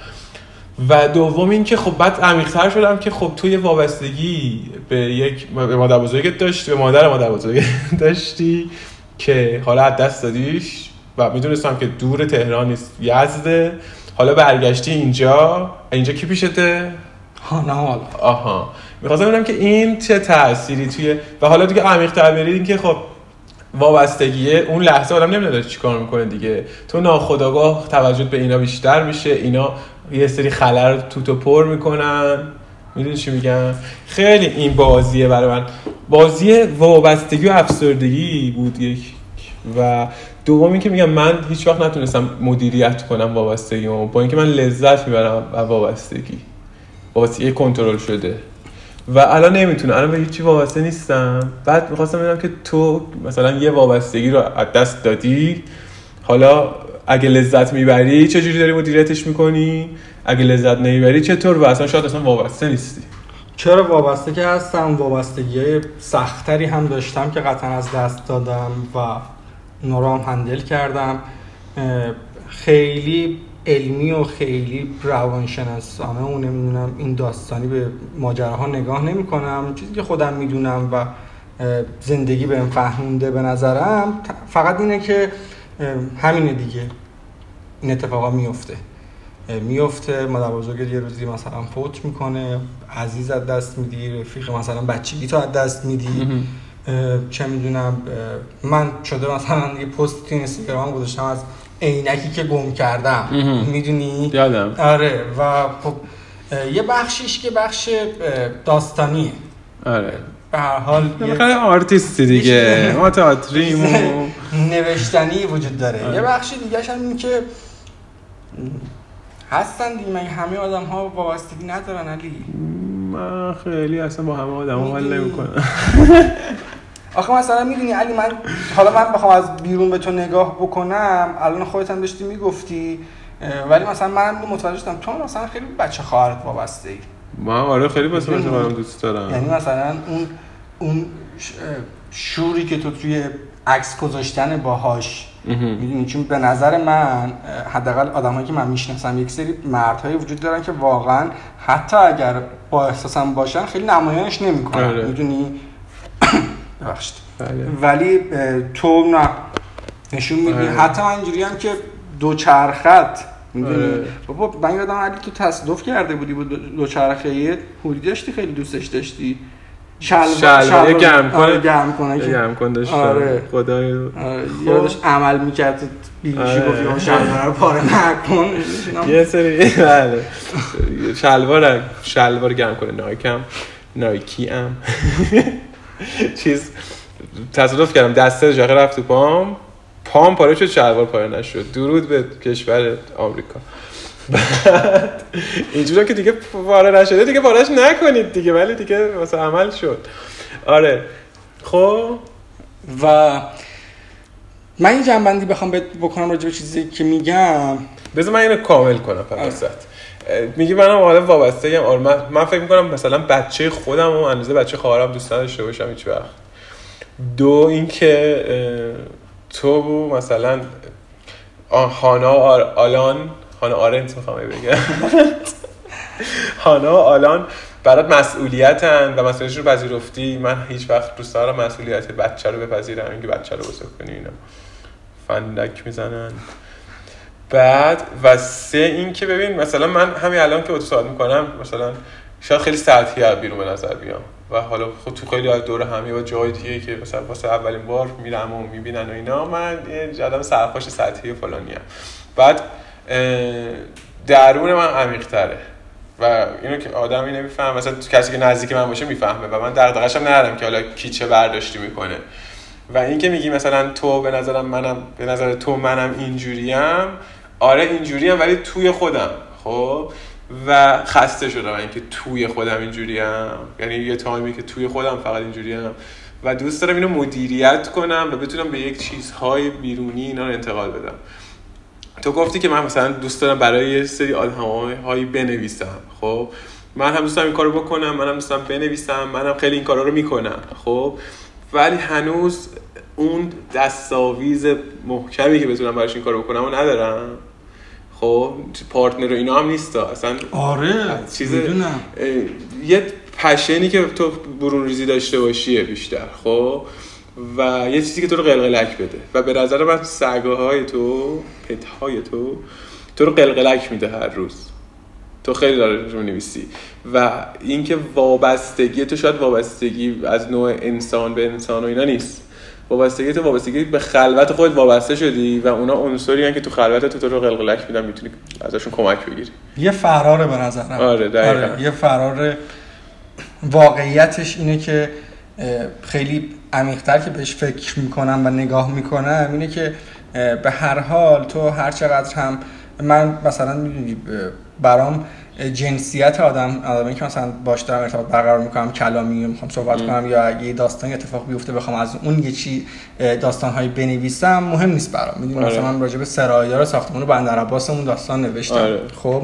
Speaker 1: و دوم این که خب بعد عمیق‌تر شدم که خب تو یه وابستگی به یک مادر بزرگت داشتی به مادر مادر بزرگت داشتی. که حالا از دست دادیش و می‌دونستم که دور تهران نیست یزده. حالا برگشتی اینجا. اینجا کی پیشته؟
Speaker 2: حالا.
Speaker 1: آها. می‌خواستم ببینم که این چه تأثیری توی و حالا دیگه عمیق تر برید که خب وابستگیه اون لحظه آدم نمی‌دونه چیکار می‌کنه دیگه. تو ناخداگاه توجه به اینا بیشتر میشه. اینا یه سری خلر تو تو پر می‌کنن. می‌دونی چی میگم؟ خیلی این بازیه برای من. بازی وابستگی و افسردگی بود یک. و دوم اینکه میگم من هیچ وقت نتونستم مدیریت کنم وابستگیمو. با اینکه من لذت می‌برم از وابستگی. وابستگی کنترل شده. و الان نمی‌تونم الان به هیچی وابسته نیستم. بعد می‌خواستم ببینم که تو مثلا یه وابستگی رو از دست دادی. حالا اگه لذت می‌بری چجوری داری مدیریتش می‌کنی؟ اگه لذت نمی‌بری چطور؟ و اصلا شاید اصلا وابسته نیستی.
Speaker 2: چرا وابسته که هستم؟ وابستگی های سختری هم داشتم که قطعا از دست دادم و هم هندل کردم. خیلی علمی و خیلی روانشناسانه و نمی‌دونم این داستانی به ماجراها نگاه نمی کنم چیزی که خودم می‌دونم و زندگی بهم فهمونده به نظرم فقط اینه که همینه دیگه. این اتفاقا میفته میفته مادر بزرگت یه روزی مثلا فوت می‌کنه عزیز از دست میدی رفیق مثلا بچگی تو از دست میدی. چه می‌دونم من شده مثلا یه پست تو اینستاگرام گذاشتم از عینکی که گم کردم. می‌دونی؟
Speaker 1: یادم.
Speaker 2: آره و خب یه بخشیش که بخش اه، داستانیه.
Speaker 1: آره.
Speaker 2: به هر حال یه
Speaker 1: آرتیستی دیگه. ما تئاتریم
Speaker 2: نوشتنی وجود داره.
Speaker 1: آره.
Speaker 2: یه بخش دیگه هم این که هستن دیگه همه آدم ها وابستگی ندارن علی
Speaker 1: من خیلی اصلا با همه آدم حال
Speaker 2: می‌دونی؟
Speaker 1: نمی‌کنم
Speaker 2: آخه مثلا می‌دونی علی من حالا من بخوام از بیرون به تو نگاه بکنم الان خودت هم داشتی می‌گفتی ولی مثلا منم متوجه شدم تو مثلا خیلی بچه خواهرت وابسته ای
Speaker 1: من آره خیلی
Speaker 2: می‌دونی؟
Speaker 1: من دوست دارم
Speaker 2: یعنی مثلا اون اون شوری که تو توی عکس گذاشتن باهاش. می‌دونی چون به نظر من حداقل آدمایی که من می‌شناسم یک سری مردهایی وجود دارن که واقعا حتی اگر با احساسم باشن خیلی نمایانش نمی‌کنن
Speaker 1: آره.
Speaker 2: می‌دونی ببخشید
Speaker 1: بله.
Speaker 2: ولی تو نه نشون میدی
Speaker 1: آره.
Speaker 2: حتی من اینجوری هم که دو چرخت می‌دونی
Speaker 1: آره.
Speaker 2: بابا من یادم علی تو تصادف کرده بودی با دو دو چرخه داشتی خیلی دوستش داشتی شلوار
Speaker 1: گرم کنه.
Speaker 2: آره، گرم کنه که
Speaker 1: گرم کن داشتم
Speaker 2: آره.
Speaker 1: خدای
Speaker 2: آره،
Speaker 1: خب.
Speaker 2: یادش عمل می‌کرد بیلیشی
Speaker 1: آره.
Speaker 2: گفت یا شلوار رو پاره نکن.
Speaker 1: یه سری بله. شلوار شلوار گرم کنه نایکم نایکی ام چیز تصادف کردم. دسته جاقه رفت تو پام. پام پاره شد شلوار پاره نشد. درود به کشور آمریکا. بعد اینجورا که دیگه پاره نشده. دیگه پارهش نکنید دیگه ولی دیگه واسه عمل شد. آره. خب؟
Speaker 2: و من یه جنبندی بخوام بکنم راجع به چیزی که میگم.
Speaker 1: بذار من اینو کامل کنم فقط میگی منم حالا وابسته ام آره من, من فکر می‌کنم مثلا بچه خودم و اندازه بچه خواهرم دوست نداشته باشم هیچ وقت. دو اینکه تو مثلا هانا آلان هانا آرنت می‌خوام بگم. هانا و آلان برات مسئولیتن و مسئولیتش رو پذیرفتی. من هیچ وقت دوست دارم مسئولیت بچه رو بپذیرم اینکه بچه رو بزرگ کنی اینا. فندک می‌زنن. بعد و سه این که ببین مثلا من همین الان که صحبت می‌کنم مثلا شاید خیلی سطحی بیرون به نظر بیام. و حالا خود تو خیلی از دور همی و جای دیگه که مثلا واسه اولین بار میرم و می‌بینن و اینا من یه آدم سرخوش سطحی فلانی هم. بعد درون من عمیق تره و اینو که آدمی نمیفهم مثلا کسی که نزدیک من باشه می‌فهمه و من دغدغه‌ش هم ندارم که حالا کی چه برداشتی می‌کنه. و اینکه میگی مثلا تو به نظرم منم به نظر تو منم اینجوریم آره اینجوریم ولی توی خودم. خب؟ و خسته شدم اینکه توی خودم اینجوریم. یعنی یه تایمی که توی خودم فقط اینجوریم. و دوست دارم اینو مدیریت کنم و بتونم به یک چیزهای بیرونی اینا رو انتقال بدم. تو گفتی که من مثلا دوست دارم برای یه سری هایی بنویسم خب؟ من هم دوست دارم این کارو بکنم منم دوست دارم بنویسم منم خیلی این کارا رو می‌کنم خب؟ ولی هنوز اون دستاویز محکمی که بتونم براش این کارو بکنم و ندارم. خب؟ پارتنر و اینا هم نیست اصلا
Speaker 2: آره چیز
Speaker 1: یه پشنی که تو برون ریزی داشته باشیه بیشتر خب؟ و یه چیزی که تو رو قلقلک بده. و به نظر من سگه های تو پت های تو تو رو قلقلک میده هر روز. تو خیلی داره رو نویسی و اینکه وابستگی تو شاید وابستگی از نوع انسان به انسان و اینا نیست. وابستگی تو وابستگی به خلوت خود وابسته شدی و اونا عنصری که تو خلوت تو تو رو قلقلک میدن می‌تونی ازشون کمک بگیری.
Speaker 2: یه فراره به نظرم.
Speaker 1: آره, آره
Speaker 2: یه فرار واقعیتش اینه که خیلی عمیقتر که بهش فکر می‌کنم و نگاه می‌کنم اینه که به هر حال تو هر چقدر هم من مثلا برام جنسیت آدم آدمی که مثلا باش دارم ارتباط برقرار می‌کنم کلامی می‌خوام صحبت کنم یا اگه داستان اتفاق بیفته بخوام از اون یه چی داستان هایی بنویسم مهم نیست برام. می‌دونی آره. مثلا من راجع به سرایدار ساختمان بندر عباس اون داستان نوشتم. آره. خب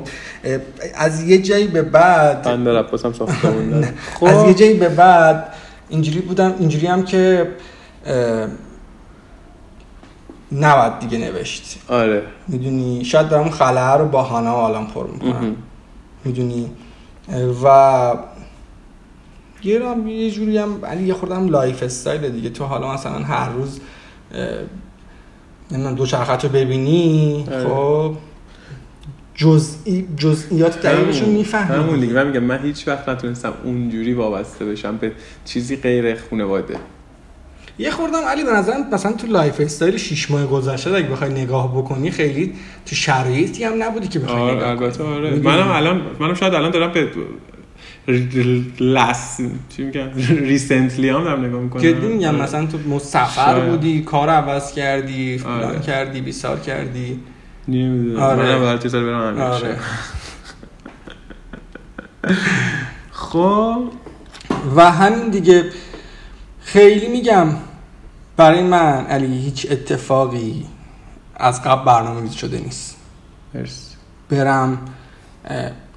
Speaker 2: از یه جایی به بعد
Speaker 1: بندر ساختمون
Speaker 2: خب از یه جایی به بعد اینجوری بودم اینجوری هم که نباید دیگه نوشت.
Speaker 1: آره.
Speaker 2: می‌دونی؟ شاید دارم خلاه رو با هانا آلان پر می‌کنم. می‌دونی؟ و یه یه جوری هم علی یه خوردم lifestyle دیگه. تو حالا مثلا هر روز نمی‌دونم دو چرخت رو ببینی آره. خب؟ جزئی جزئیات دقیقشون می‌فهمی
Speaker 1: همون دیگه. من میگم من هیچ وقت نتونستم اونجوری وابسته بشم به چیزی غیر خانواده
Speaker 2: یه خوردم علی به نظرم مثلا تو lifestyle 6 ماه گذشته اگه بخوای نگاه بکنی خیلی تو شرایطی هم نبودی که بخوای آره، نگاه
Speaker 1: البته آره. منم الان منم شاید الان دارم به لاس چی میگن ریسنتلی هم دارم نگاه می‌کنم.
Speaker 2: جدی میگم آره. مثلا تو سفر بودی کار عوض کردی فلان آره. کردی بیسار کردی.
Speaker 1: نمی‌دونم. آره. منم هر چیزا برام آره.
Speaker 2: خب. و همین دیگه خیلی میگم برای من علی هیچ اتفاقی از قبل برنامه شده نیست.
Speaker 1: مرسی.
Speaker 2: برم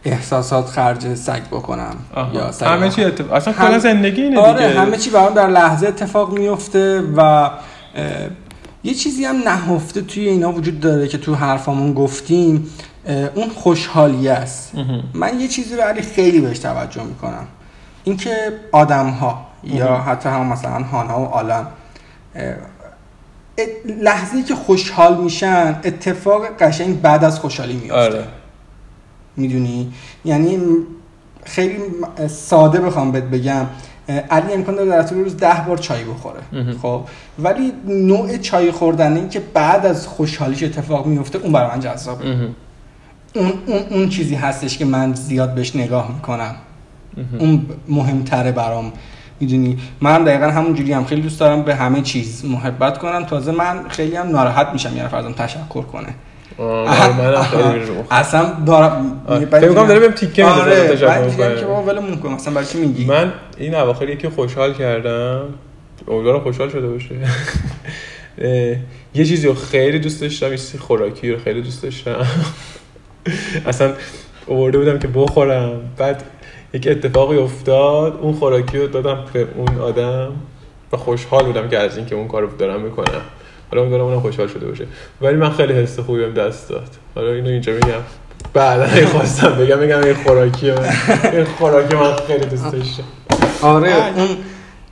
Speaker 2: احساسات خرج سگ بکنم. یا سگ
Speaker 1: همه چی اتفاق اصلا کلا زندگی اینه
Speaker 2: آره همه چی برام در لحظه اتفاق میفته و یه چیزی هم نهفته توی اینا وجود داره که تو حرفامون گفتیم اون خوشحالی است. من یه چیزی رو علی خیلی بهش توجه می‌کنم. اینکه آدم ها یا حتی هم مثلا هانا و آلان لحظه که خوشحال میشن اتفاق قشنگ بعد از خوشحالی میفته آره. می‌دونی؟ یعنی خیلی ساده بخوام بهت بگم. علی امکان داره در طول روز ده بار چای بخوره. خب ولی نوع چای خوردن که بعد از خوشحالیش اتفاق میفته اون برای من جذابه. اون, اون, اون چیزی هستش که من زیاد بهش نگاه می‌کنم. اون مهمتره برام. می‌دونی؟ من دقیقا همون جوری هم. خیلی دوست دارم به همه چیز محبت کنم. تازه من خیلی هم ناراحت میشم یه نفر ازم تشکر کنه. اصلا دارم
Speaker 1: فکر کنم داره بهم تیکه میده
Speaker 2: آره که بابا ولمون کن مثلا برای چی میگی؟
Speaker 1: من این اواخر یکی خوشحال کردم. امیدوارم خوشحال شده باشه. یه چیزی رو خیلی دوست داشتم یه خوراکی رو خیلی دوست داشتم. اصلا آورده بودم که بخورم. بعد یک اتفاقی افتاد اون خوراکی رو دادم به اون آدم و خوشحال بودم که از اینکه اون کارو دارم می‌کنم. حالا دارم اونم خوشحال شده باشه. ولی من خیلی حس خوبی بهم دست داد. حالا اینو اینجا میگم. بعدا خواستم بگم میگم این خوراکی این خوراکی من خیلی دوست داشتم.
Speaker 2: آره اون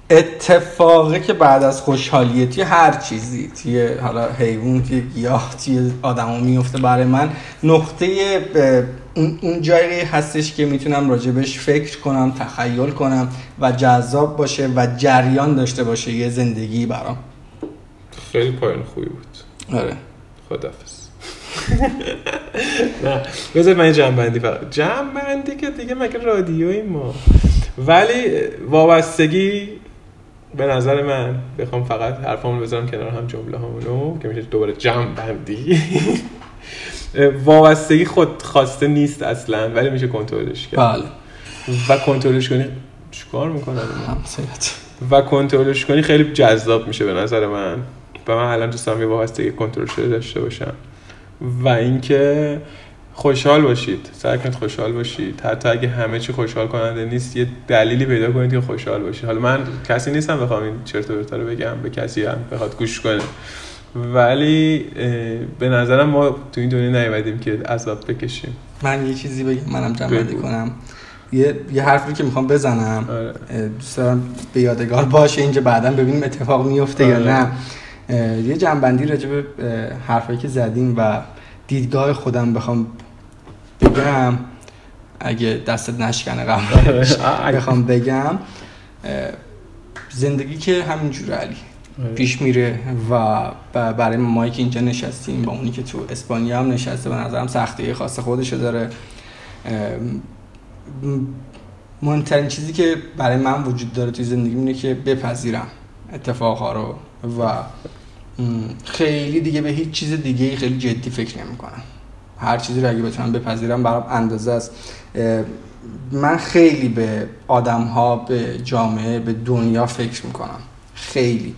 Speaker 2: اتفاقی که بعد از خوشحالیه توی هر چیزی توی حالا حیوان توی گیاه توی آدمو میفته برای من. نقطه اون, اون جایی هستش که می‌تونم راجبش فکر کنم تخیل کنم و جذاب باشه و جریان داشته باشه یه زندگی برام.
Speaker 1: خیلی پایان خوبی بود.
Speaker 2: آره.
Speaker 1: خدافز نه بذار من جنبندی فقط. جنبندی که دیگه مگه رادیوی ما. ولی وابستگی به نظر من بخوام فقط حرفامو بذارم کنار هم جمله همونو که میشه دوباره جنبندی وابستگی خود خواسته نیست اصلا ولی میشه کنترلش کرد.
Speaker 2: بله.
Speaker 1: و کنترلش کنی چیکار می‌کنه
Speaker 2: همسایت.
Speaker 1: و کنترلش کنی خیلی جذاب میشه به نظر من. و من الان دوست دارم یه وابستگی کنترل شده داشته باشم. و اینکه خوشحال باشید سعی کنید خوشحال باشید. حتی اگه همه چی خوشحال کننده نیست یه دلیلی پیدا کنید که خوشحال باشید. حالا من کسی نیستم بخوام این چرت و پرتا رو بگم به کسی هم بخواد گوش کنه. ولی به نظرم ما تو این دنیا نیومدیم که عذاب بکشیم.
Speaker 2: من یه چیزی بگم منم
Speaker 1: بگو.
Speaker 2: کنم. یه یه حرفی که می‌خوام بزنم.
Speaker 1: آره.
Speaker 2: دوست دارم به یادگار باشه اینجا بعدا ببینیم اتفاق میفته یا
Speaker 1: آره.
Speaker 2: نه. اه، یه جنبندی راجع به حرفایی که زدیم و دیدگاه خودم بخوام بگم. اگه دستت نشکنه قبلش
Speaker 1: آه،
Speaker 2: بخوام بگم زندگی که همینجوره علی.
Speaker 1: آره.
Speaker 2: پیش میره و برای مایی که اینجا نشستیم با اونی که تو اسپانیا هم نشسته به نظرم سختی خاص خودشو داره. مهمترین چیزی که برای من وجود داره توی زندگی اینه که بپذیرم اتفاقها رو. و خیلی دیگه به هیچ چیز دیگه خیلی جدی فکر نمی کنم هر چیزی رو اگه بتونم بپذیرم برام اندازه است. من خیلی به آدم ها به جامعه به دنیا فکر می‌کنم. خیلی.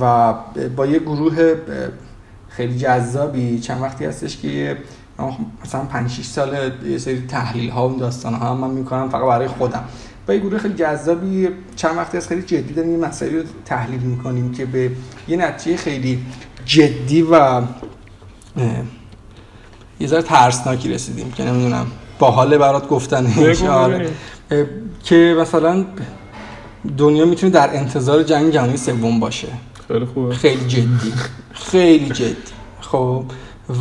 Speaker 2: و با یه گروه خیلی جذابی چند وقتی هستش که مثلا 5 6 سال یه سری تحلیل ها و داستان ها هم من می‌کنم فقط برای خودم. با یه گروه خیلی جذابی چند وقتی از خیلی جدی داریم یه مسائلی رو تحلیل می‌کنیم که به یه نتیجه خیلی جدی و یه ذره ترسناکی رسیدیم که نمی‌دونم باحاله برات گفتن آره. که مثلا دنیا می‌تونه در انتظار جنگ جهانی سوم باشه.
Speaker 1: خیلی خوبه.
Speaker 2: خیلی جدی. خیلی جدی. خب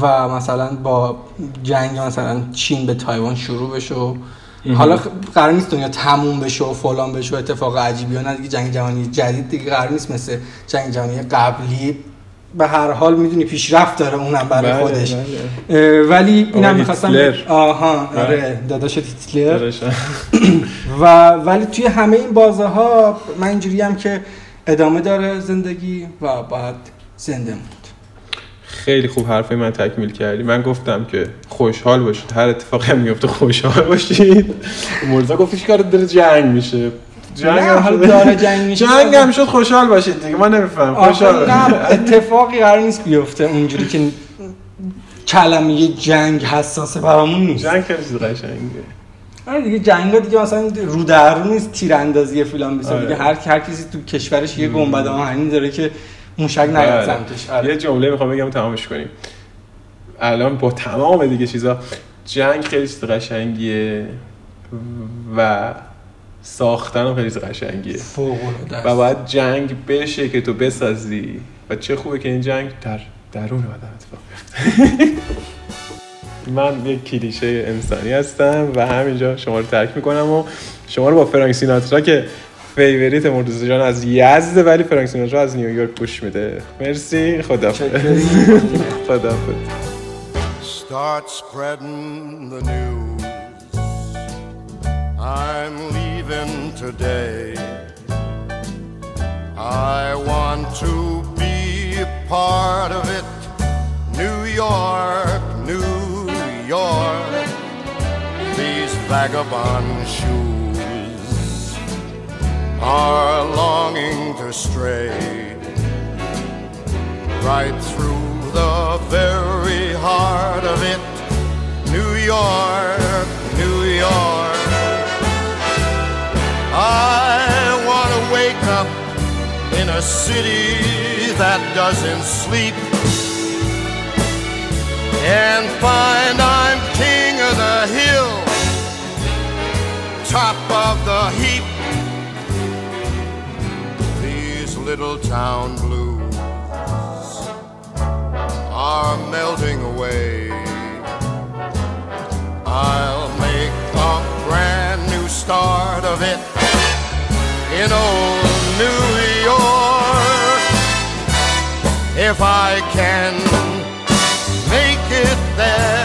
Speaker 2: و مثلا با جنگ مثلا چین به تایوان شروع بشه و حالا قرار نیست دنیا تموم بشه و فلان بشه و اتفاق عجیبی و نه دیگه جنگ جهانی جدید دیگه قرار نیست مثل جنگ جهانی قبلی به هر حال می‌دونی پیشرفت داره اونم برای
Speaker 1: بله،
Speaker 2: خودش
Speaker 1: بله.
Speaker 2: ولی اینم می‌خواستم. آها
Speaker 1: بله.
Speaker 2: آره داداش
Speaker 1: داداشم.
Speaker 2: و ولی توی همه این بازه ها من اینجوری هم که ادامه داره زندگی و باید زنده موند
Speaker 1: خیلی خوب حرفای من تکمیل کردی. من گفتم که خوشحال باشید. هر اتفاقی هم میفته خوشحال باشید. مرزا گفتش که داره جنگ میشه. جنگ هم.
Speaker 2: داره جنگ میشه.
Speaker 1: جنگ هم شد خوشحال باشید دیگه. ما نمیفهم. خوشحال
Speaker 2: نه اتفاقی قرار نیست بیفته اونجوری که کلمه جنگ حساسه برامون نیست.
Speaker 1: جنگ خیلی چیز قشنگه.
Speaker 2: آره دیگه جنگ دیگه مثلا رو در رو نیست تیراندازی فلان بسه
Speaker 1: آره.
Speaker 2: دیگه هر هر کسی تو کشورش یه گنبد آهنی داره که موشک نیاد
Speaker 1: بله.
Speaker 2: سمتش آره.
Speaker 1: یه جمله می‌خوام بگم تمامش کنیم الان با تمام دیگه چیزا جنگ خیلی چیز قشنگیه و ساختن هم خیلی چیز قشنگیه
Speaker 2: فوق العاده است.
Speaker 1: و باید جنگ بشه که تو بسازی و چه خوبه که این جنگ در درون آدم اتفاق من یک کلیشه انسانی هستم و همینجا شما رو ترک می‌کنم و شما رو با فرانک سیناترا که favorite مرتضی جان از یزده ولی فرانک سیناترا از نیویورک گوش میده مرسی خدا خدا
Speaker 3: Start spreading the news. I'm leaving today. I want to be a part of it. New York, New York. These vagabond shoes are longing to stray right through the very heart of it. New York, New York. I want to wake up in a city that doesn't sleep and find I'm king of the hill, top of the heap. Little town blues are melting away. I'll make a brand new start of it in old New York if I can make it there.